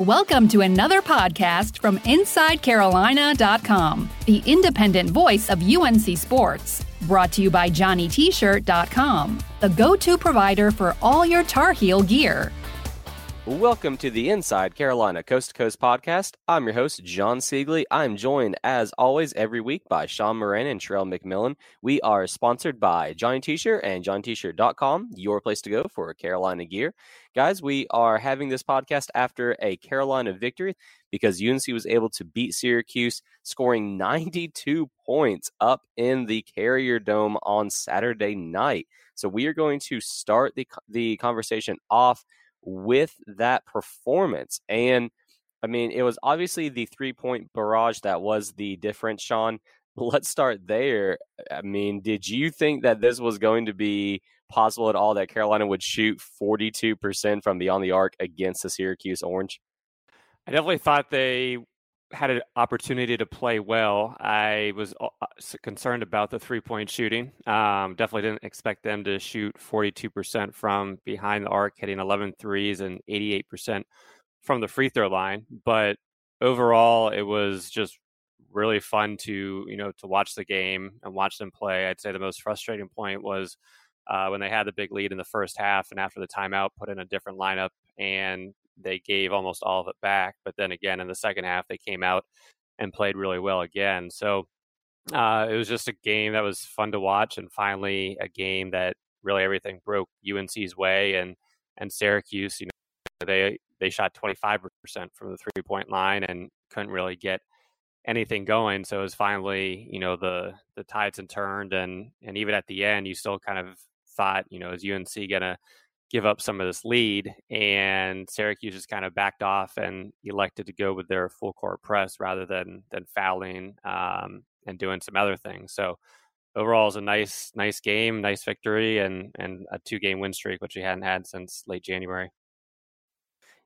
Welcome to another podcast from InsideCarolina.com, the independent voice of UNC Sports. Brought to you by JohnnyT-shirt.com, the go-to provider for all your Tar Heel gear. Welcome to the Inside Carolina Coast to Coast podcast. I'm your host, John Siegley. I'm joined, as always, every week by Sean Moran and Sherrell McMillan. We are sponsored by Johnny T-shirt and JohnnyT-shirt.com, your place to go for Carolina gear. Guys, we are having this podcast after a Carolina victory because UNC was able to beat Syracuse, scoring 92 points up in the Carrier Dome on Saturday night. So we are going to start the, the conversation off – with that performance. And I mean, it was obviously the three point barrage that was the difference, Sean. Let's start there. I mean, did you think that this was going to be possible at all that Carolina would shoot 42% from beyond the arc against the Syracuse Orange? I definitely thought they had an opportunity to play well. I was uh, concerned about the three point shooting. Um, definitely didn't expect them to shoot 42% from behind the arc, hitting 11 threes and 88% from the free throw line. But overall, it was just really fun to you know to watch the game and watch them play. I'd say the most frustrating point was uh, when they had the big lead in the first half, and after the timeout, put in a different lineup and they gave almost all of it back. But then again, in the second half, they came out and played really well again. So uh, it was just a game that was fun to watch, and finally a game that really everything broke UNC's way. And and Syracuse, you know, they they shot 25% from the three point line and couldn't really get anything going. So it was finally, you know, the the tides had turned, and and even at the end, you still kind of thought, you know, is UNC gonna give up some of this lead, and Syracuse just kind of backed off and elected to go with their full court press rather than than fouling um, and doing some other things. So overall, it's a nice nice game, nice victory, and and a two game win streak, which we hadn't had since late January.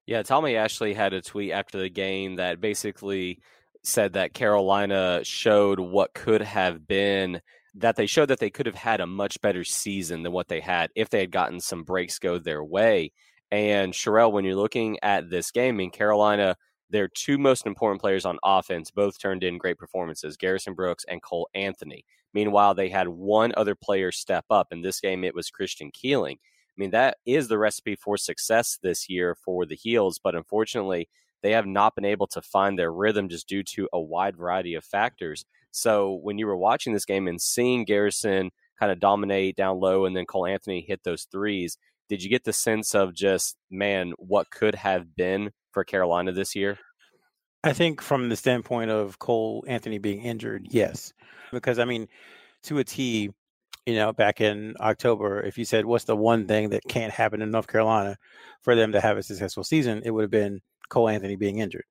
Yeah, Tommy Ashley had a tweet after the game that basically said that Carolina showed what could have been that they showed that they could have had a much better season than what they had if they had gotten some breaks go their way. And Sherrell, when you're looking at this game in Carolina, their two most important players on offense both turned in great performances Garrison Brooks and Cole Anthony. Meanwhile, they had one other player step up. In this game, it was Christian Keeling. I mean, that is the recipe for success this year for the Heels, but unfortunately, they have not been able to find their rhythm just due to a wide variety of factors. So when you were watching this game and seeing Garrison kind of dominate down low and then Cole Anthony hit those threes, did you get the sense of just, man, what could have been for Carolina this year? I think from the standpoint of Cole Anthony being injured, yes. Because, I mean, to a T, you know, back in October, if you said, what's the one thing that can't happen in North Carolina for them to have a successful season, it would have been Cole Anthony being injured.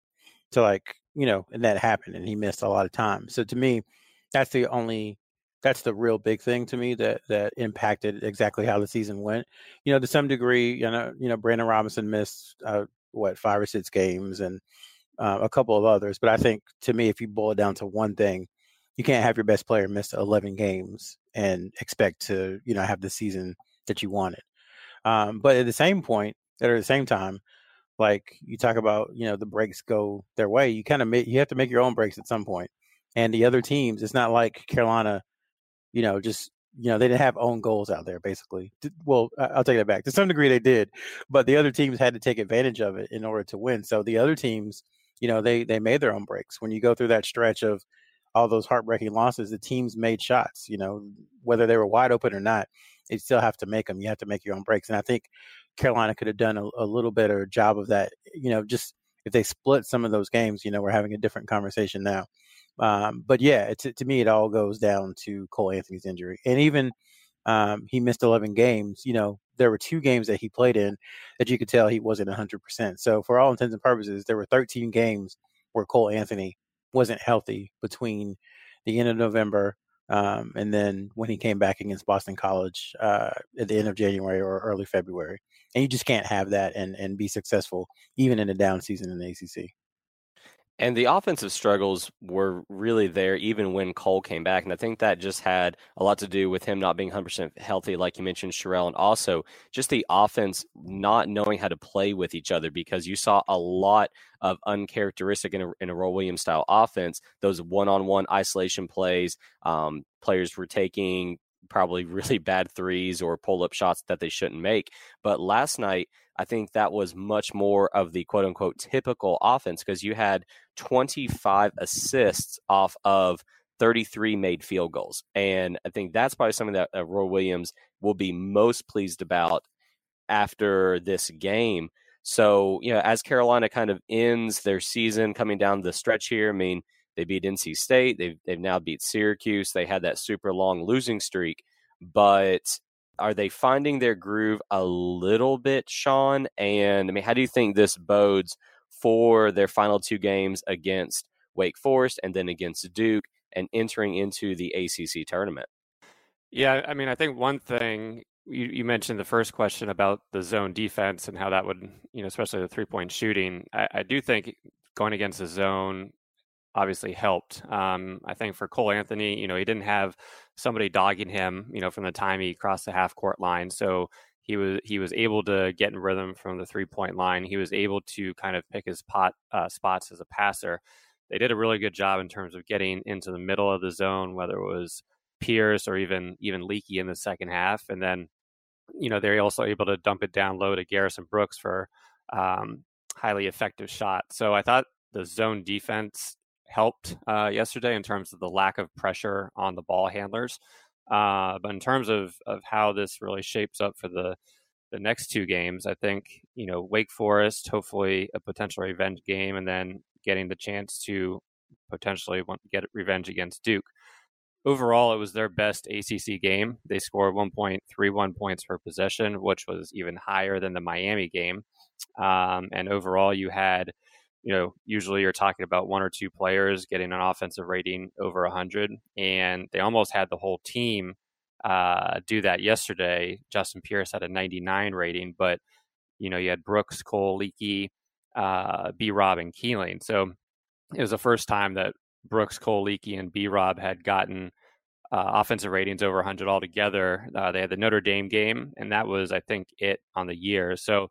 So, like, you know, and that happened and he missed a lot of time. So to me, that's the only that's the real big thing to me that that impacted exactly how the season went. You know, to some degree, you know, you know, Brandon Robinson missed uh, what five or six games and uh, a couple of others. But I think to me, if you boil it down to one thing, you can't have your best player miss 11 games and expect to you know have the season that you wanted. Um, but at the same point, at the same time, like you talk about, you know, the breaks go their way. You kind of make you have to make your own breaks at some point. And the other teams, it's not like Carolina, you know, just you know they didn't have own goals out there basically. Well, I'll take that back. To some degree, they did, but the other teams had to take advantage of it in order to win. So the other teams, you know, they they made their own breaks. When you go through that stretch of all those heartbreaking losses, the teams made shots. You know, whether they were wide open or not, they still have to make them. You have to make your own breaks. And I think Carolina could have done a, a little better job of that. You know, just if they split some of those games, you know, we're having a different conversation now. Um, but yeah, it's, to me, it all goes down to Cole Anthony's injury, and even um, he missed 11 games. You know, there were two games that he played in that you could tell he wasn't 100%. So for all intents and purposes, there were 13 games where Cole Anthony wasn't healthy between the end of November um, and then when he came back against Boston College uh, at the end of January or early February. And you just can't have that and, and be successful even in a down season in the ACC. And the offensive struggles were really there even when Cole came back. And I think that just had a lot to do with him not being 100% healthy, like you mentioned, Sherrell, and also just the offense not knowing how to play with each other because you saw a lot of uncharacteristic in a, in a Roy Williams style offense. Those one on one isolation plays, um, players were taking probably really bad threes or pull up shots that they shouldn't make. But last night, I think that was much more of the quote unquote typical offense because you had 25 assists off of 33 made field goals. And I think that's probably something that uh, Roy Williams will be most pleased about after this game. So, you know, as Carolina kind of ends their season coming down the stretch here, I mean, they beat NC State, they've, they've now beat Syracuse, they had that super long losing streak. But are they finding their groove a little bit, Sean? And I mean, how do you think this bodes for their final two games against Wake Forest and then against Duke and entering into the ACC tournament? Yeah, I mean, I think one thing you, you, mentioned the first question about the zone defense and how that would, you know, especially the three point shooting. I, I do think going against the zone obviously helped. Um, I think for Cole Anthony, you know, he didn't have somebody dogging him, you know, from the time he crossed the half court line. So he was he was able to get in rhythm from the three point line. He was able to kind of pick his pot uh, spots as a passer. They did a really good job in terms of getting into the middle of the zone, whether it was Pierce or even even Leaky in the second half, and then you know they're also able to dump it down low to Garrison Brooks for um, highly effective shot. So I thought the zone defense helped uh, yesterday in terms of the lack of pressure on the ball handlers. Uh, but in terms of, of how this really shapes up for the the next two games, I think you know Wake Forest, hopefully a potential revenge game, and then getting the chance to potentially get revenge against Duke. Overall, it was their best ACC game. They scored 1.31 points per possession, which was even higher than the Miami game. Um, and overall, you had you know, usually you're talking about one or two players getting an offensive rating over 100, and they almost had the whole team uh, do that yesterday. Justin Pierce had a 99 rating, but you know, you had Brooks, Cole, Leaky, uh, B. Rob, and Keeling. So it was the first time that Brooks, Cole, Leaky, and B. Rob had gotten uh, offensive ratings over 100 altogether. Uh, they had the Notre Dame game, and that was, I think, it on the year. So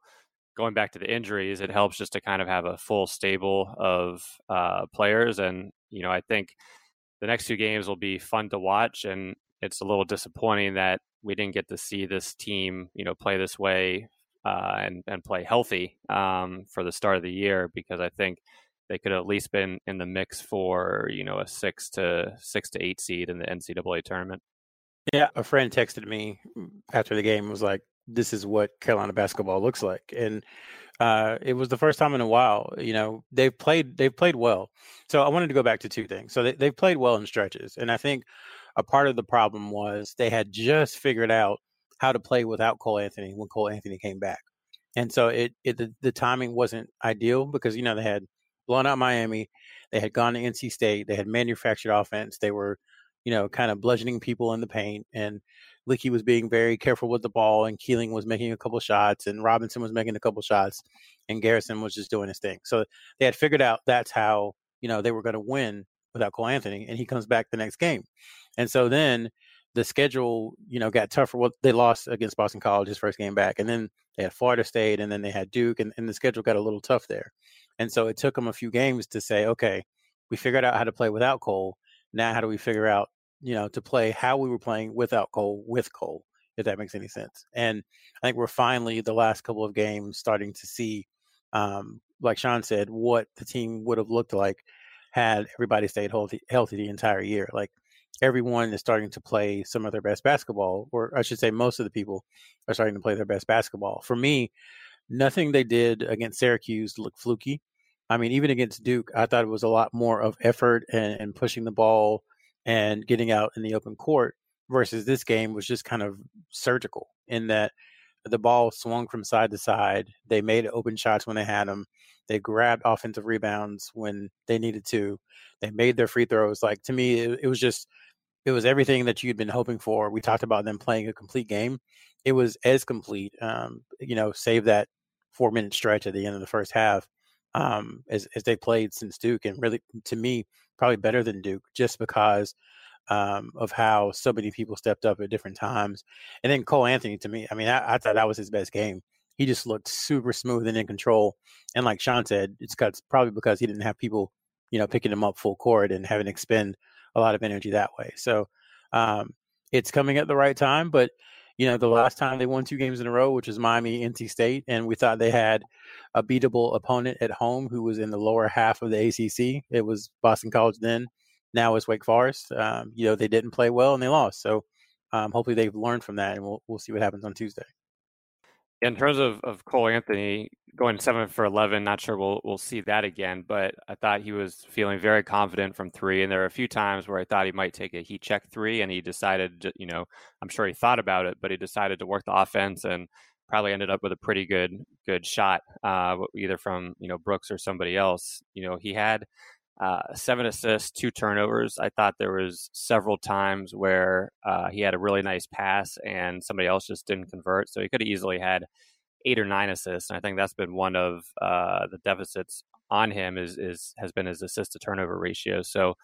going back to the injuries, it helps just to kind of have a full stable of uh, players. And, you know, I think the next two games will be fun to watch. And it's a little disappointing that we didn't get to see this team, you know, play this way uh, and, and play healthy um, for the start of the year because I think they could at least been in the mix for, you know, a six to six to eight seed in the NCAA tournament. Yeah, a friend texted me after the game was like, this is what Carolina basketball looks like. And uh, it was the first time in a while. You know, they've played they've played well. So I wanted to go back to two things. So they they've played well in stretches, and I think a part of the problem was they had just figured out how to play without Cole Anthony when Cole Anthony came back, and so it, it the, the timing wasn't ideal because you know they had blown out Miami, they had gone to NC State, they had manufactured offense, they were you know kind of bludgeoning people in the paint and Leaky was being very careful with the ball, and Keeling was making a couple shots, and Robinson was making a couple shots, and Garrison was just doing his thing. So they had figured out that's how you know they were going to win without Cole Anthony, and he comes back the next game, and so then the schedule you know got tougher. Well, they lost against Boston College his first game back, and then they had Florida State, and then they had Duke, and, and the schedule got a little tough there, and so it took them a few games to say, okay, we figured out how to play without Cole. Now, how do we figure out you know, to play how we were playing without Cole with Cole, if that makes any sense. And I think we're finally the last couple of games starting to see, um, like Sean said, what the team would have looked like had everybody stayed healthy, healthy the entire year. Like everyone is starting to play some of their best basketball, or I should say, most of the people are starting to play their best basketball. For me, nothing they did against Syracuse looked fluky. I mean, even against Duke, I thought it was a lot more of effort and, and pushing the ball and getting out in the open court versus this game was just kind of surgical in that the ball swung from side to side. They made open shots when they had them. They grabbed offensive rebounds when they needed to. They made their free throws. Like to me, it, it was just it was everything that you'd been hoping for. We talked about them playing a complete game. It was as complete, um, you know, save that four minute stretch at the end of the first half um, as, as they played since Duke. And really, to me, probably better than Duke just because um, of how so many people stepped up at different times. And then Cole Anthony, to me, I mean, I, I thought that was his best game. He just looked super smooth and in control. And like Sean said, it's got, probably because he didn't have people, you know, picking him up full court and having to expend a lot of energy that way. So um, it's coming at the right time. But you know, the last time they won two games in a row, which was Miami, NC State, and we thought they had a beatable opponent at home who was in the lower half of the ACC. It was Boston College then. Now it's Wake Forest. Um, you know, they didn't play well and they lost. So um, hopefully they've learned from that, and we'll we'll see what happens on Tuesday in terms of, of Cole Anthony going seven for eleven, not sure we'll we'll see that again. But I thought he was feeling very confident from three, and there are a few times where I thought he might take a heat check three, and he decided, to, you know, I'm sure he thought about it, but he decided to work the offense and probably ended up with a pretty good good shot, uh, either from you know Brooks or somebody else. You know, he had uh, seven assists, two turnovers. I thought there was several times where uh, he had a really nice pass and somebody else just didn't convert. So he could have easily had eight or nine assists. And I think that's been one of uh, the deficits on him is is has been his assist to turnover ratio. So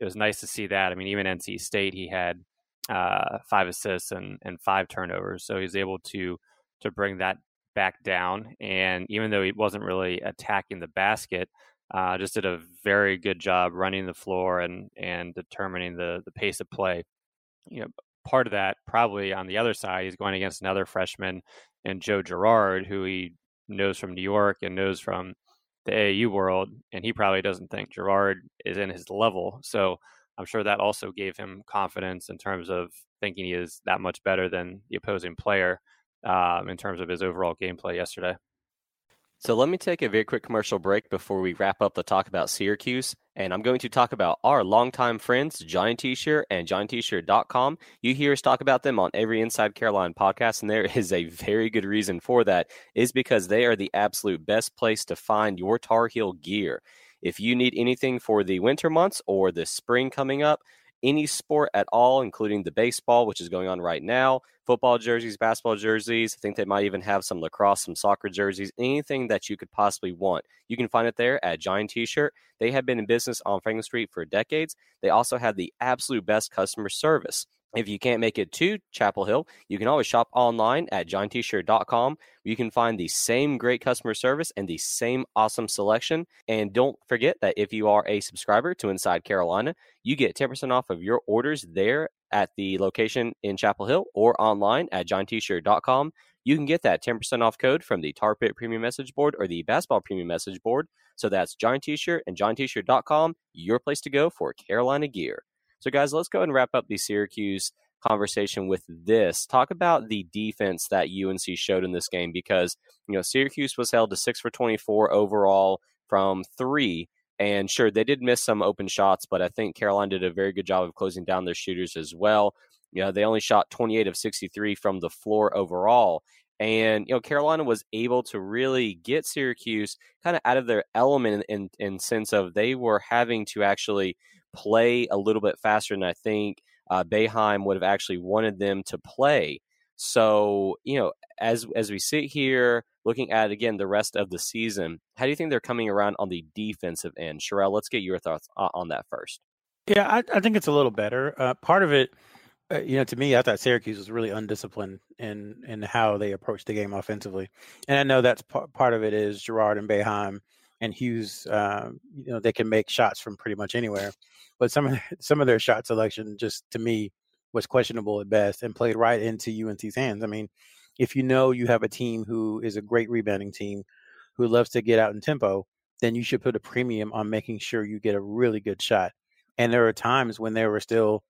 it was nice to see that. I mean, even NC State, he had uh, five assists and and five turnovers. So he's able to to bring that back down. And even though he wasn't really attacking the basket uh, just did a very good job running the floor and and determining the the pace of play. You know, part of that probably on the other side, he's going against another freshman and Joe Girard, who he knows from New York and knows from the AAU world, and he probably doesn't think Girard is in his level. So I'm sure that also gave him confidence in terms of thinking he is that much better than the opposing player um, in terms of his overall gameplay yesterday. So let me take a very quick commercial break before we wrap up the talk about Syracuse. And I'm going to talk about our longtime friends, Johnny T-Shirt and JohnnyT-Shirt.com. You hear us talk about them on every Inside Carolina podcast, and there is a very good reason for that, is because they are the absolute best place to find your Tar Heel gear. If you need anything for the winter months or the spring coming up, any sport at all, including the baseball, which is going on right now, football jerseys, basketball jerseys. I think they might even have some lacrosse, some soccer jerseys, anything that you could possibly want. You can find it there at Johnny T shirt. They have been in business on Franklin Street for decades. They also have the absolute best customer service. If you can't make it to Chapel Hill, you can always shop online at johnnytshirt.com. You can find the same great customer service and the same awesome selection. And don't forget that if you are a subscriber to Inside Carolina, you get 10% off of your orders there at the location in Chapel Hill or online at johnnytshirt.com. You can get that 10% off code from the Tar Pit Premium Message Board or the Basketball Premium Message Board. So that's Johnny T-shirt and johnnytshirt.com, your place to go for Carolina gear. So, guys, let's go and wrap up the Syracuse conversation with this. Talk about the defense that UNC showed in this game because, you know, Syracuse was held to six for 24 overall from three. And sure, they did miss some open shots, but I think Carolina did a very good job of closing down their shooters as well. You know, they only shot 28 of 63 from the floor overall. And, you know, Carolina was able to really get Syracuse kind of out of their element in, in, in sense of they were having to actually play a little bit faster than I think uh, Boeheim would have actually wanted them to play. So, you know, as as we sit here looking at again the rest of the season, how do you think they're coming around on the defensive end? Sherrell, let's get your thoughts on that first. Yeah, I, I think it's a little better. Uh, part of it, uh, you know, to me, I thought Syracuse was really undisciplined in in how they approached the game offensively, and I know that's p- part of it is Girard and Boeheim and Hughes. Uh, you know, they can make shots from pretty much anywhere but some of some of their shot selection just to me was questionable at best and played right into UNC's hands. I mean, if you know you have a team who is a great rebounding team who loves to get out in tempo, then you should put a premium on making sure you get a really good shot. And there are times when there were still,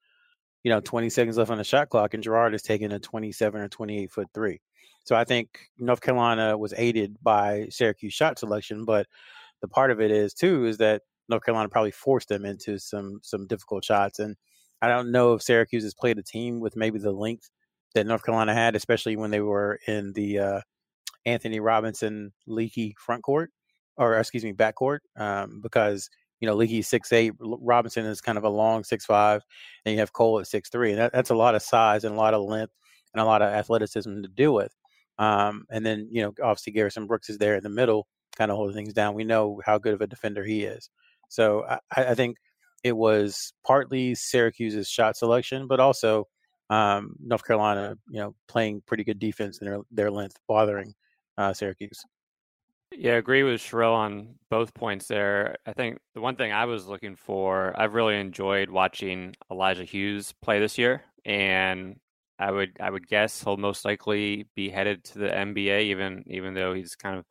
you know, 20 seconds left on the shot clock and Girard is taking a 27 or 28 foot three. So I think North Carolina was aided by Syracuse shot selection, but the part of it is too is that North Carolina probably forced them into some some difficult shots. And I don't know if Syracuse has played a team with maybe the length that North Carolina had, especially when they were in the uh, Anthony Robinson leaky front court, or excuse me, back court, um, because you know Leaky six eight, Robinson is kind of a long six five, and you have Cole at six three, and that, that's a lot of size and a lot of length and a lot of athleticism to deal with. Um, and then you know obviously Garrison Brooks is there in the middle, kind of holding things down. We know how good of a defender he is. So I, I think it was partly Syracuse's shot selection, but also um, North Carolina, you know, playing pretty good defense in their their length, bothering uh, Syracuse. Yeah, I agree with Sherrell on both points there. I think the one thing I was looking for, I've really enjoyed watching Elijah Hughes play this year, and I would I would guess he'll most likely be headed to the NBA, even even though he's kind of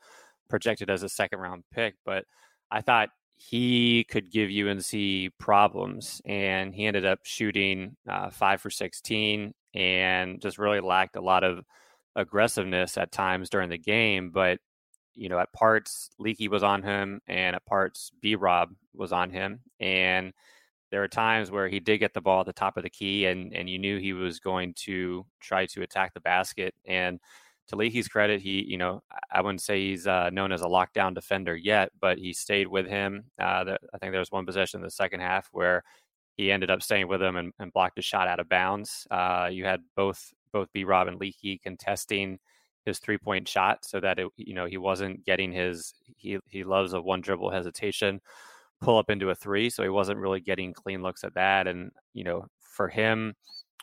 projected as a second round pick. But I thought he could give UNC problems, and he ended up shooting uh, five for 16 and just really lacked a lot of aggressiveness at times during the game. But, you know, at parts, Leaky was on him, and at parts, B Rob was on him. And there were times where he did get the ball at the top of the key, and, and you knew he was going to try to attack the basket. And to Leaky's credit, he, you know, I wouldn't say he's uh, known as a lockdown defender yet, but he stayed with him. Uh, the, I think there was one possession in the second half where he ended up staying with him and, and blocked a shot out of bounds. Uh, you had both both B. Rob and Leahy contesting his three point shot, so that it, you know he wasn't getting his he he loves a one dribble hesitation pull up into a three, so he wasn't really getting clean looks at that. And you know, for him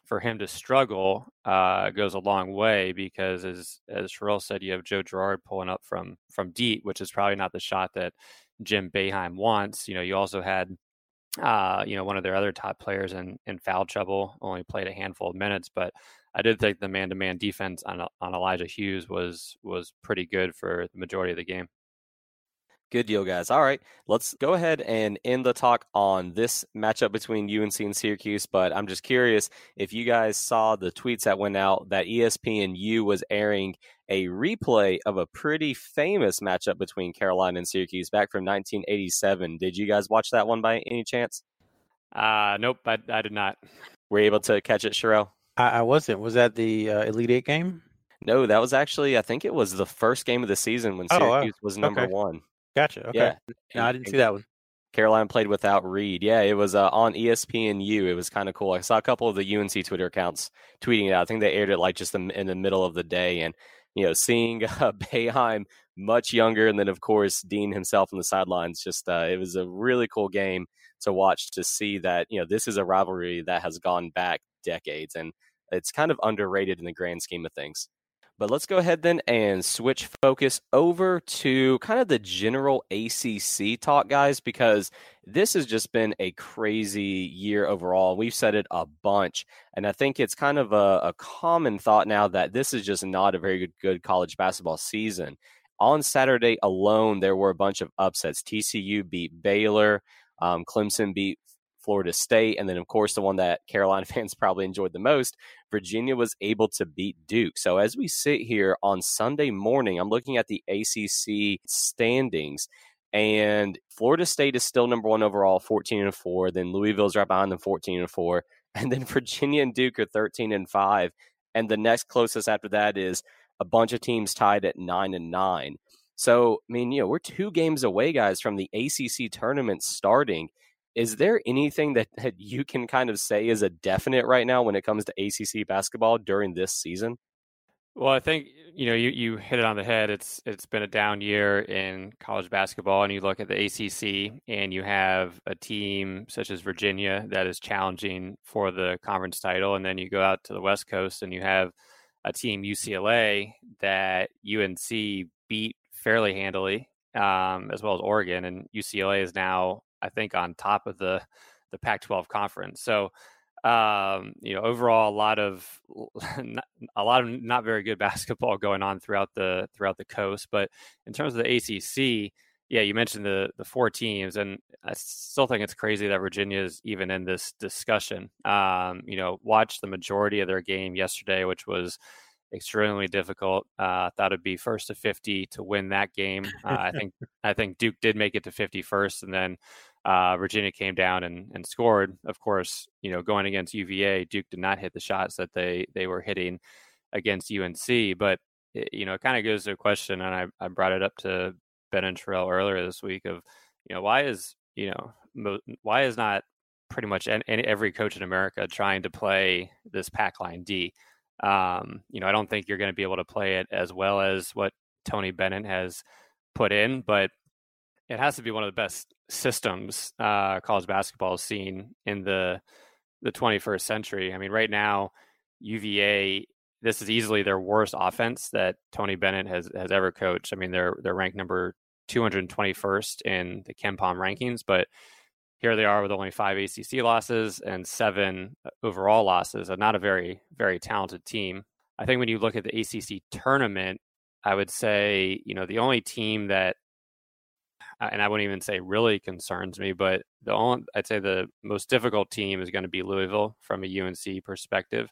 for him to struggle uh, goes a long way because, as as Sherrell said, you have Joe Girard pulling up from from deep, which is probably not the shot that Jim Boeheim wants. You know, you also had uh, you know one of their other top players in in foul trouble, only played a handful of minutes, but I did think the man to man defense on on Elijah Hughes was was pretty good for the majority of the game. Good deal, guys. All right, let's go ahead and end the talk on this matchup between UNC and Syracuse. But I'm just curious if you guys saw the tweets that went out that ESPNU was airing a replay of a pretty famous matchup between Carolina and Syracuse back from 1987. Did you guys watch that one by any chance? Uh, nope, I, I did not. Were you able to catch it, Sherrell? I, I wasn't. Was that the uh, Elite Eight game? No, that was actually, I think it was the first game of the season when Syracuse oh, was number okay. one. Gotcha. Okay. Yeah. No, I didn't see that one. Carolina played without Reid. Yeah, it was uh, on ESPNU. It was kind of cool. I saw a couple of the UNC Twitter accounts tweeting it out. I think they aired it like just in the middle of the day. And, you know, seeing uh, Boeheim much younger, and then, of course, Dean himself on the sidelines, just uh, it was a really cool game to watch to see that, you know, this is a rivalry that has gone back decades. And it's kind of underrated in the grand scheme of things. But let's go ahead then and switch focus over to kind of the general ACC talk, guys, because this has just been a crazy year overall. We've said it a bunch. And I think it's kind of a, a common thought now that this is just not a very good, good college basketball season. On Saturday alone, there were a bunch of upsets. TCU beat Baylor. Um, Clemson beat Florida State. And then, of course, the one that Carolina fans probably enjoyed the most, Virginia was able to beat Duke. So as we sit here on Sunday morning, I'm looking at the ACC standings. And Florida State is still number one overall, 14 and 4. Then Louisville's right behind them, 14 and 4. And then Virginia and Duke are 13 and 5. And the next closest after that is a bunch of teams tied at 9 and 9. So, I mean, you know, we're two games away, guys, from the ACC tournament starting is there anything that, that you can kind of say is a definite right now when it comes to ACC basketball during this season? Well, I think you know you, you hit it on the head. It's it's been a down year in college basketball, and you look at the ACC, and you have a team such as Virginia that is challenging for the conference title, and then you go out to the West Coast, and you have a team UCLA that UNC beat fairly handily, um, as well as Oregon, and UCLA is now I think, on top of the the Pac-12 conference. So, um, you know, overall, a lot of a lot of not very good basketball going on throughout the throughout the coast. But in terms of the ACC, yeah, you mentioned the the four teams, and I still think it's crazy that Virginia is even in this discussion. Um, you know, watched the majority of their game yesterday, which was extremely difficult. Uh, thought it'd be first to fifty to win that game. Uh, I think I think Duke did make it to fifty first, and then uh, Virginia came down and, and scored. Of course, you know, going against UVA, Duke did not hit the shots that they they were hitting against UNC. But it, you know, it kind of goes to a question, and I, I brought it up to Ben and Terrell earlier this week of, you know, why is you know mo- why is not pretty much any, every coach in America trying to play this pack line D? Um, you know, I don't think you're going to be able to play it as well as what Tony Bennett has put in, but it has to be one of the best systems uh, college basketball has seen in the the 21st century. I mean, right now, UVA this is easily their worst offense that Tony Bennett has has ever coached. I mean, they're they're ranked number 221st in the KenPom rankings, but here they are with only five ACC losses and seven uh, overall losses, and not a very very talented team. I think when you look at the ACC tournament, I would say you know the only team that uh, and I wouldn't even say really concerns me, but the only I'd say the most difficult team is going to be Louisville from a UNC perspective.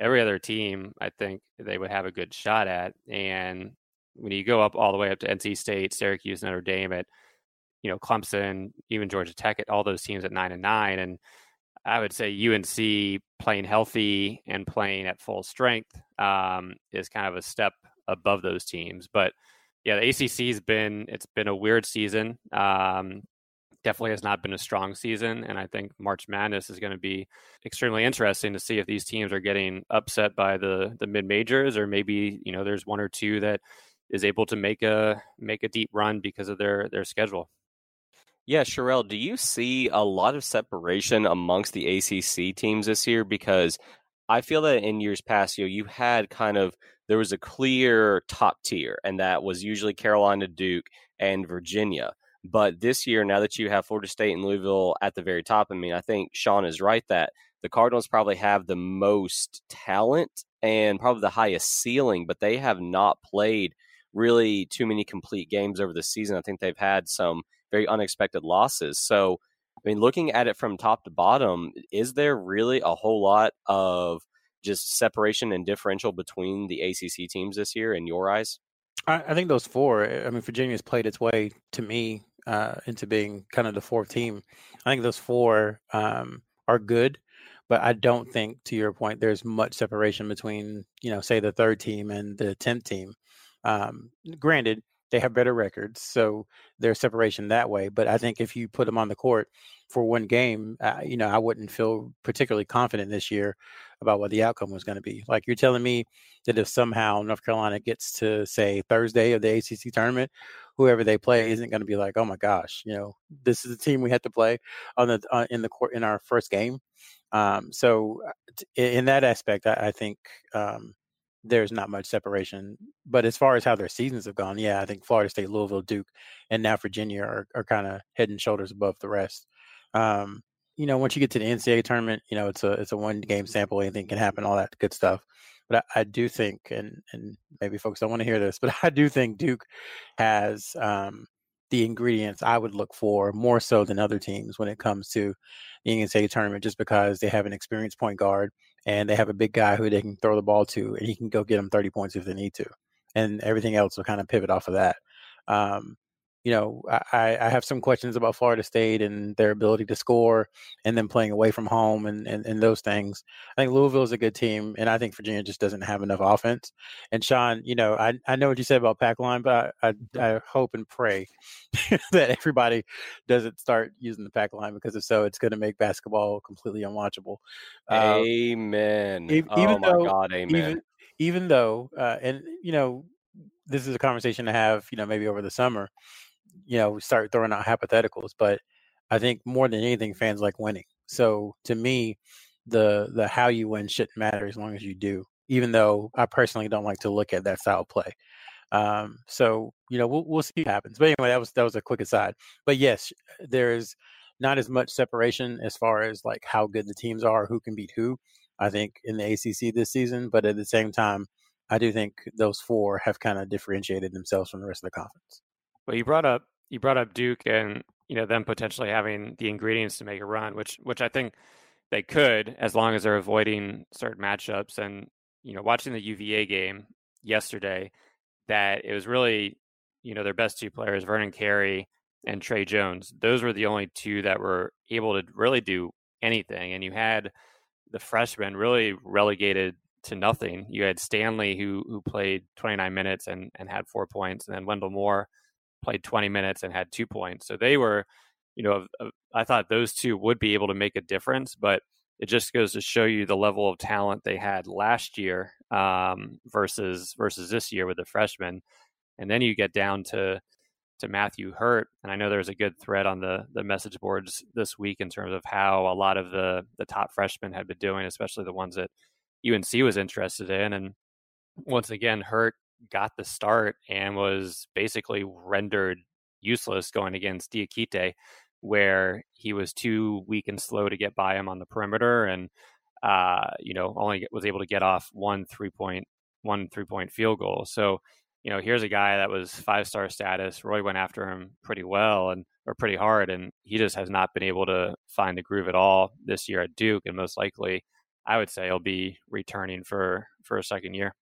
Every other team, I think they would have a good shot at. And when you go up all the way up to NC State, Syracuse, Notre Dame, at you know Clemson, even Georgia Tech, at all those teams at nine and nine, and I would say UNC playing healthy and playing at full strength um, is kind of a step above those teams, but yeah, the ACC has been it's been a weird season. Um, definitely has not been a strong season, and I think March Madness is going to be extremely interesting to see if these teams are getting upset by the the mid majors, or maybe you know there's one or two that is able to make a make a deep run because of their their schedule. Yeah, Sherrell, do you see a lot of separation amongst the ACC teams this year? Because I feel that in years past, you know, you had kind of there was a clear top tier, and that was usually Carolina, Duke, and Virginia. But this year, now that you have Florida State and Louisville at the very top, I mean, I think Sean is right that the Cardinals probably have the most talent and probably the highest ceiling, but they have not played really too many complete games over the season. I think they've had some very unexpected losses. So, I mean, looking at it from top to bottom, is there really a whole lot of just separation and differential between the ACC teams this year in your eyes? I, I think those four. I mean, Virginia's played its way to me uh, into being kind of the fourth team. I think those four um, are good, but I don't think, to your point, there's much separation between you know, say the third team and the tenth team. Um, granted, they have better records, so there's separation that way. But I think if you put them on the court for one game, uh, you know, I wouldn't feel particularly confident this year about what the outcome was going to be. Like you're telling me that if somehow North Carolina gets to say Thursday of the ACC tournament, whoever they play isn't going to be like, oh my gosh, you know, this is the team we had to play on the uh, in the court in our first game. Um, so uh, in that aspect, I, I think um, there's not much separation. But as far as how their seasons have gone, yeah, I think Florida State, Louisville, Duke, and now Virginia are, are kind of head and shoulders above the rest. Um, you know, once you get to the NCAA tournament, you know, it's a it's a one game sample, anything can happen, all that good stuff. But I, I do think, and and maybe folks don't want to hear this, but I do think Duke has um, the ingredients I would look for more so than other teams when it comes to the NCAA tournament, just because they have an experienced point guard and they have a big guy who they can throw the ball to, and he can go get them 30 points if they need to, and everything else will kind of pivot off of that. Um, you know, I, I have some questions about Florida State and their ability to score and then playing away from home and, and, and those things. I think Louisville is a good team, and I think Virginia just doesn't have enough offense. And Sean, you know, I, I know what you said about pack line, but I, I. I hope and pray that everybody doesn't start using the pack line because if so, it's going to make basketball completely unwatchable. Um, amen. Uh, even, oh my though, God, amen. Even, even though, uh, and you know, this is a conversation to have, you know, maybe over the summer you know, start throwing out hypotheticals. But I think more than anything, fans like winning. So to me, the the how you win shouldn't matter as long as you do. Even though I personally don't like to look at that style play. Um, so you know, we'll we'll see what happens. But anyway, that was that was a quick aside. But yes, there's not as much separation as far as like how good the teams are, who can beat who. I think in the ACC this season, but at the same time, I do think those four have kind of differentiated themselves from the rest of the conference. Well, you brought up you brought up Duke and you know them potentially having the ingredients to make a run, which which I think they could as long as they're avoiding certain matchups. And you know, watching the UVA game yesterday, that it was really you know their best two players, Vernon Carey and Tre Jones. Those were the only two that were able to really do anything. And you had the freshmen really relegated to nothing. You had Stanley who who played 29 minutes and and had four points, and then Wendell Moore played 20 minutes and had two points. So they were, you know, I thought those two would be able to make a difference, but it just goes to show you the level of talent they had last year um, versus versus this year with the freshmen. And then you get down to to Matthew Hurt, and I know there's a good thread on the the message boards this week in terms of how a lot of the the top freshmen had been doing, especially the ones that UNC was interested in. And once again, Hurt got the start and was basically rendered useless going against Diakite, where he was too weak and slow to get by him on the perimeter, and uh, you know only was able to get off one three point one three point field goal. So you know here's a guy that was five star status. Roy went after him pretty well and or pretty hard, and he just has not been able to find the groove at all this year at Duke, and most likely. I would say he'll be returning for for a second year.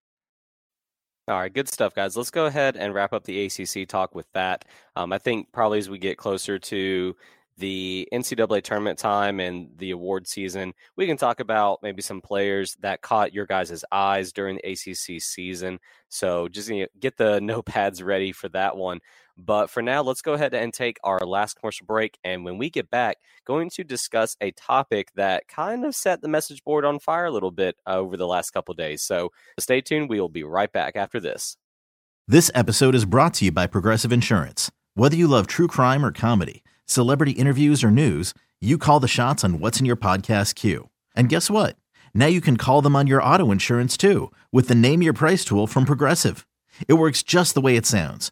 All right, good stuff, guys. Let's go ahead and wrap up the ACC talk with that. Um, I think probably as we get closer to the NCAA tournament time and the award season, we can talk about maybe some players that caught your guys' eyes during the ACC season. So just get the notepads ready for that one. But for now, let's go ahead and take our last commercial break. And when we get back, going to discuss a topic that kind of set the message board on fire a little bit uh, over the last couple days. So stay tuned. We will be right back after this. This episode is brought to you by Progressive Insurance. Whether you love true crime or comedy, celebrity interviews or news, you call the shots on what's in your podcast queue. And guess what? Now you can call them on your auto insurance too with the Name Your Price tool from Progressive. It works just the way it sounds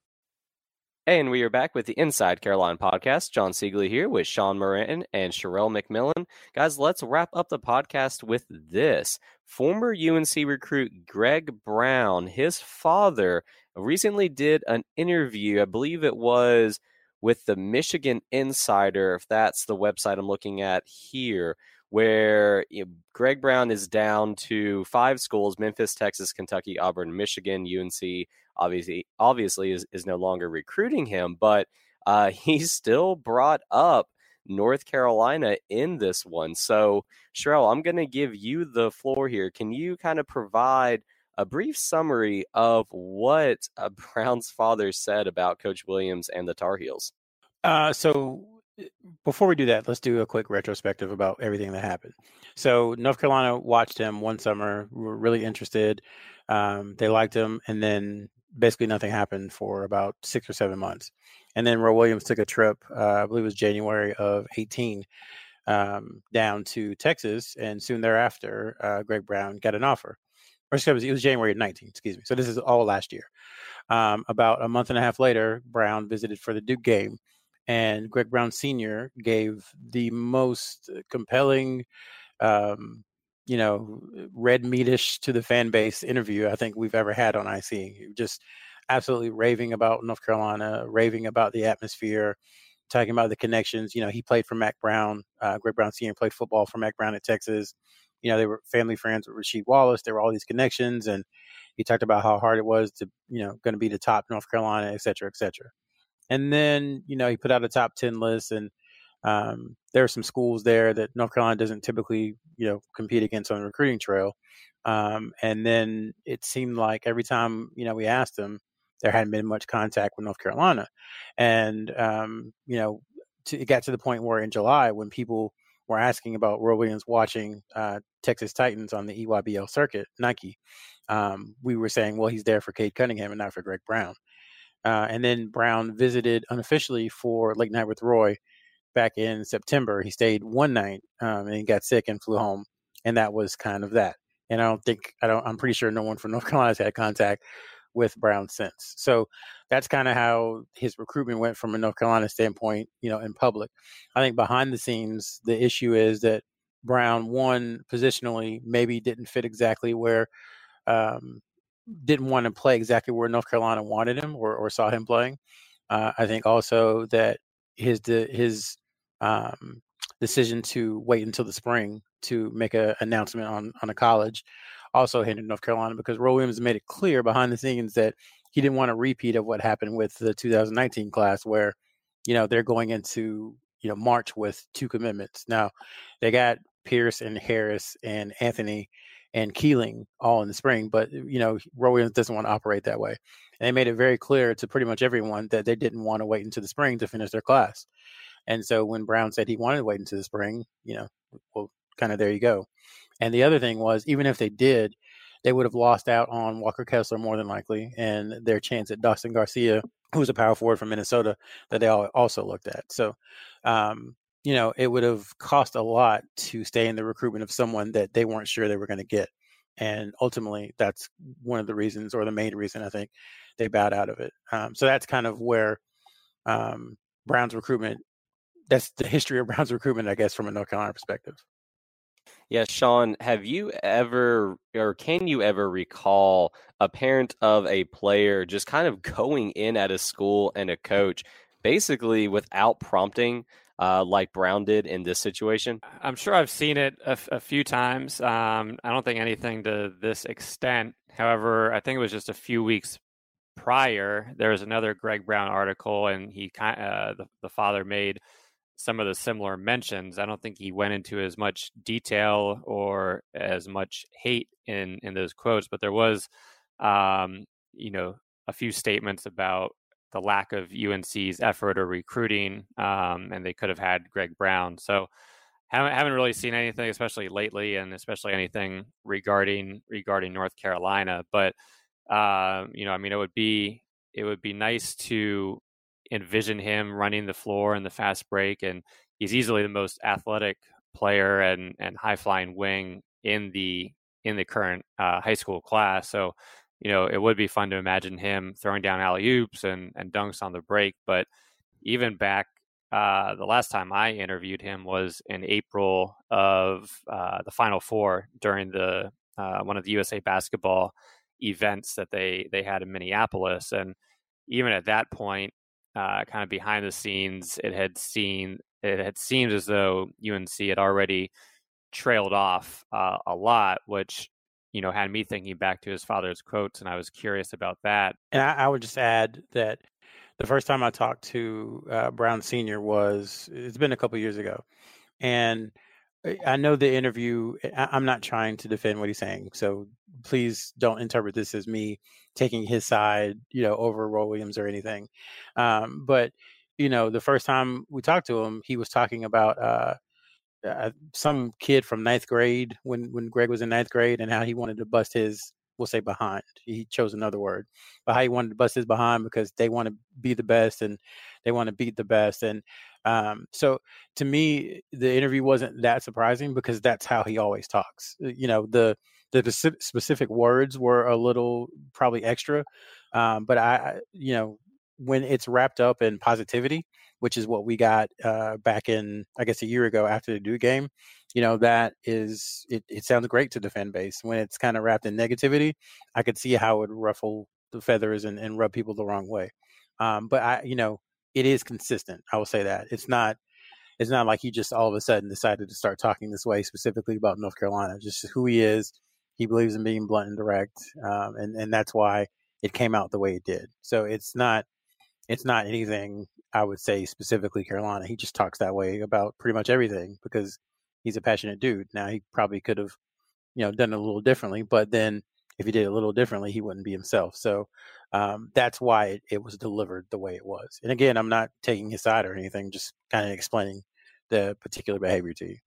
And we are back with the Inside Carolina podcast. John Seiglie here with Sean Moran and Sherrell McMillan. Guys, let's wrap up the podcast with this former UNC recruit Greg Brown, his father, recently did an interview. I believe it was with the Michigan Insider, if that's the website I'm looking at here, where you know, Greg Brown is down to five schools Memphis, Texas, Kentucky, Auburn, Michigan, UNC. Obviously, obviously is, is no longer recruiting him, but uh, still brought up North Carolina in this one. So, Sherrell, I'm going to give you the floor here. Can you kind of provide a brief summary of what uh, Brown's father said about Coach Williams and the Tar Heels? Uh, so, before we do that, let's do a quick retrospective about everything that happened. So, North Carolina watched him one summer, were really interested. Um, they liked him, and then basically nothing happened for about six or seven months. And then Roy Williams took a trip, uh, I believe it was January of 18, um, down to Texas. And soon thereafter, uh, Greg Brown got an offer. Or excuse me, it was January of 19, excuse me. So this is all last year. Um, about a month and a half later, Brown visited for the Duke game. And Greg Brown Sr. gave the most compelling, um, you know, red meatish to the fan base interview I think we've ever had on IC. Just absolutely raving about North Carolina, raving about the atmosphere, talking about the connections. You know, he played for Mack Brown. Uh, Greg Brown Sr. played football for Mack Brown at Texas. You know, they were family friends with Rasheed Wallace. There were all these connections, and he talked about how hard it was to, you know, going to be the top North Carolina, et cetera, et cetera. And then, you know, he put out a top 10 list, and um, there are some schools there that North Carolina doesn't typically, you know, compete against on the recruiting trail. Um, and then it seemed like every time, you know, we asked him, there hadn't been much contact with North Carolina. And, um, you know, to, it got to the point where in July, when people were asking about Roy Williams watching uh, Texas Titans on the EYBL circuit, Nike, um, we were saying, well, he's there for Cade Cunningham and not for Greg Brown. Uh, and then Brown visited unofficially for Late Night with Roy back in September. He stayed one night um, and got sick and flew home. And that was kind of that. And I don't think, I don't, I'm pretty sure no one from North Carolina has had contact with Brown since. So that's kind of how his recruitment went from a North Carolina standpoint, you know, in public. I think behind the scenes, the issue is that Brown, one, positionally, maybe didn't fit exactly where um, didn't want to play exactly where North Carolina wanted him or, or saw him playing. Uh, I think also that his his um, decision to wait until the spring to make an announcement on on a college also hindered North Carolina because Roy Williams made it clear behind the scenes that he didn't want a repeat of what happened with the 2019 class where you know they're going into you know March with two commitments. Now they got Pierce and Harris and Anthony and Keeling all in the spring. But you know, Roy Williams doesn't want to operate that way. And they made it very clear to pretty much everyone that they didn't want to wait until the spring to finish their class. And so when Brown said he wanted to wait until the spring, you know, well, kind of there you go. And the other thing was, even if they did, they would have lost out on Walker Kessler more than likely, and their chance at Dawson Garcia, who's a power forward from Minnesota, that they all also looked at. So, um, you know, it would have cost a lot to stay in the recruitment of someone that they weren't sure they were going to get. And ultimately, that's one of the reasons, or the main reason, I think, they bowed out of it. Um, so that's kind of where um, Brown's recruitment, that's the history of Brown's recruitment, I guess, from a North Carolina perspective. Yeah, Sean, have you ever or can you ever recall a parent of a player just kind of going in at a school and a coach basically without prompting uh, like Brown did in this situation? I'm sure I've seen it a, few times. Um, I don't think anything to this extent. However, I think it was just a few weeks prior. There was another Greg Brown article, and he uh, the, the father made some of the similar mentions. I don't think he went into as much detail or as much hate in in those quotes, but there was, um, you know, a few statements about the lack of UNC's effort or recruiting, um, and they could have had Greg Brown. So haven't haven't really seen anything, especially lately, and especially anything regarding regarding North Carolina. But uh, you know, I mean, it would be it would be nice to envision him running the floor in the fast break, and he's easily the most athletic player and and high flying wing in the in the current uh, high school class. So you know, it would be fun to imagine him throwing down alley oops and, and dunks on the break. But even back uh, the last time I interviewed him was in April of uh, the Final Four during the uh, one of the USA basketball events that they they had in Minneapolis, and even at that point, uh, kind of behind the scenes, it had seen it had seemed as though UNC had already trailed off uh, a lot, which you know, had me thinking back to his father's quotes, and I was curious about that. And I, I would just add that the first time I talked to uh, Brown Senior was it's been a couple years ago, and I know the interview. I, I'm not trying to defend what he's saying, so please don't interpret this as me taking his side, you know, over Roy Williams or anything. Um, but you know, the first time we talked to him, he was talking about. Uh, uh, some kid from ninth grade when when Greg was in ninth grade and how he wanted to bust his we'll say behind. He chose another word, but how he wanted to bust his behind because they want to be the best and they want to beat the best. And um, so to me, the interview wasn't that surprising because that's how he always talks. Uh, you know, the the specific words were a little probably extra, um, but I, you know, when it's wrapped up in positivity, which is what we got uh, back in, I guess, a year ago after the Duke game. You know, that is, it, it sounds great to the fan base. When it's kind of wrapped in negativity, I could see how it would ruffle the feathers and, and rub people the wrong way. Um, but I, you know, it is consistent. I will say that it's not, it's not like he just all of a sudden decided to start talking this way specifically about North Carolina. Just who he is. He believes in being blunt and direct, um, and and that's why it came out the way it did. So it's not it's not anything I would say specifically Carolina. He just talks that way about pretty much everything because he's a passionate dude. Now he probably could have, you know, done it a little differently, but then if he did it a little differently, he wouldn't be himself. So um, that's why it, it, was delivered the way it was. And again, I'm not taking his side or anything, just kind of explaining the particular behavior to you.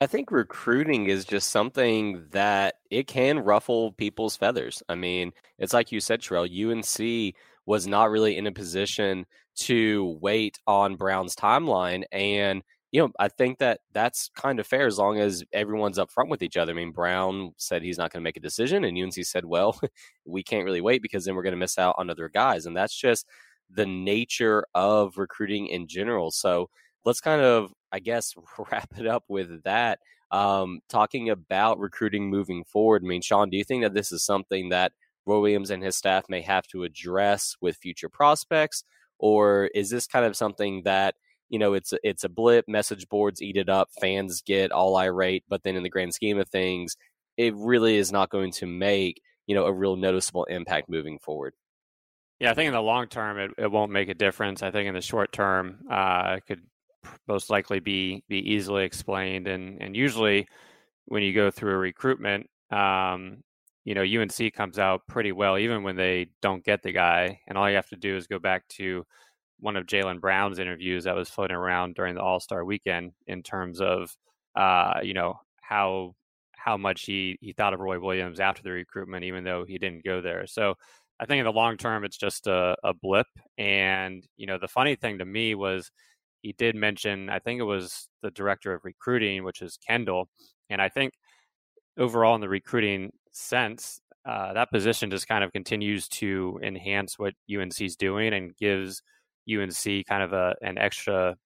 I think recruiting is just something that it can ruffle people's feathers. I mean, it's like you said, Sherrell, UNC was not really in a position to wait on Brown's timeline. And, you know, I think that that's kind of fair as long as everyone's upfront with each other. I mean, Brown said he's not going to make a decision, and UNC said, well, we can't really wait because then we're going to miss out on other guys. And that's just the nature of recruiting in general. So let's kind of, I guess, wrap it up with that. Um, talking about recruiting moving forward. I mean, Sean, do you think that this is something that Roy Williams and his staff may have to address with future prospects? Or is this kind of something that, you know, it's it's a blip, message boards eat it up, fans get all irate, but then in the grand scheme of things, it really is not going to make, you know, a real noticeable impact moving forward. Yeah, I think in the long term it, it won't make a difference. I think in the short term, uh, it could most likely be be easily explained. And and usually, when you go through a recruitment, um, you know, UNC comes out pretty well, even when they don't get the guy. And all you have to do is go back to one of Jaylen Brown's interviews that was floating around during the All Star weekend in terms of, uh, you know, how how much he he thought of Roy Williams after the recruitment, even though he didn't go there. So I think in the long term, it's just a, a blip. And you know, the funny thing to me was he did mention, I think it was the director of recruiting, which is Kendall. And I think overall in the recruiting sense, uh, that position just kind of continues to enhance what UNC is doing and gives UNC kind of a an extra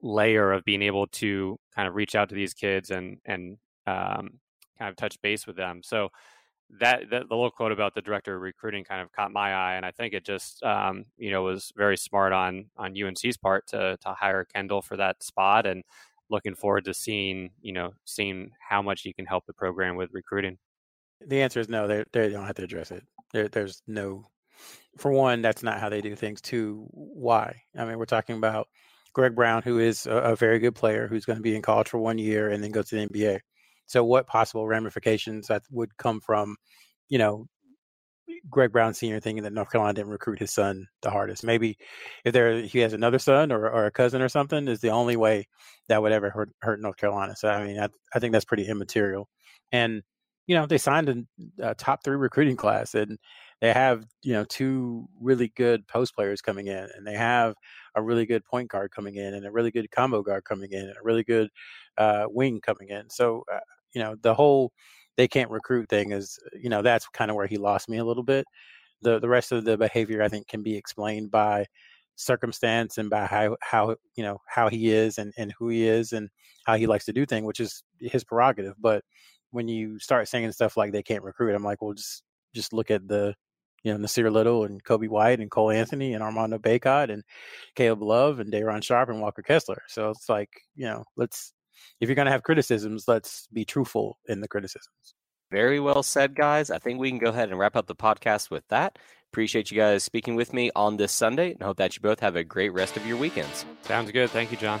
layer of being able to kind of reach out to these kids and and um, kind of touch base with them. So that, that, the little quote about the director of recruiting kind of caught my eye, and I think it just um, you know was very smart on on UNC's part to to hire Kendall for that spot, and looking forward to seeing you know seeing how much he can help the program with recruiting. The answer is no. They they don't have to address it. There, there's no. For one, that's not how they do things. Two, why? I mean, we're talking about Greg Brown, who is a, a very good player, who's going to be in college for one year and then go to the NBA. So, what possible ramifications that would come from, you know, Greg Brown Senior thinking that North Carolina didn't recruit his son the hardest? Maybe if there he has another son or, or a cousin or something, is the only way that would ever hurt, hurt North Carolina. So, I mean, I, I think that's pretty immaterial. And you know, they signed a, a top three recruiting class, and they have you know two really good post players coming in, and they have a really good point guard coming in, and a really good combo guard coming in, and a really good uh, wing coming in. So uh, you know the whole they can't recruit thing is you know that's kind of where he lost me a little bit. The the rest of the behavior I think can be explained by circumstance and by how how you know how he is and and who he is and how he likes to do things, which is his prerogative. But when you start saying stuff like they can't recruit, I'm like, well, just just look at the you know, Nassir Little and Coby White and Cole Anthony and Armando Bacot and Caleb Love and Day'Ron Sharpe and Walker Kessler. So it's like, you know, let's if you're going to have criticisms, let's be truthful in the criticisms. Very well said, guys. I think we can go ahead and wrap up the podcast with that. Appreciate you guys speaking with me on this Sunday and hope that you both have a great rest of your weekends. Sounds good. Thank you, John.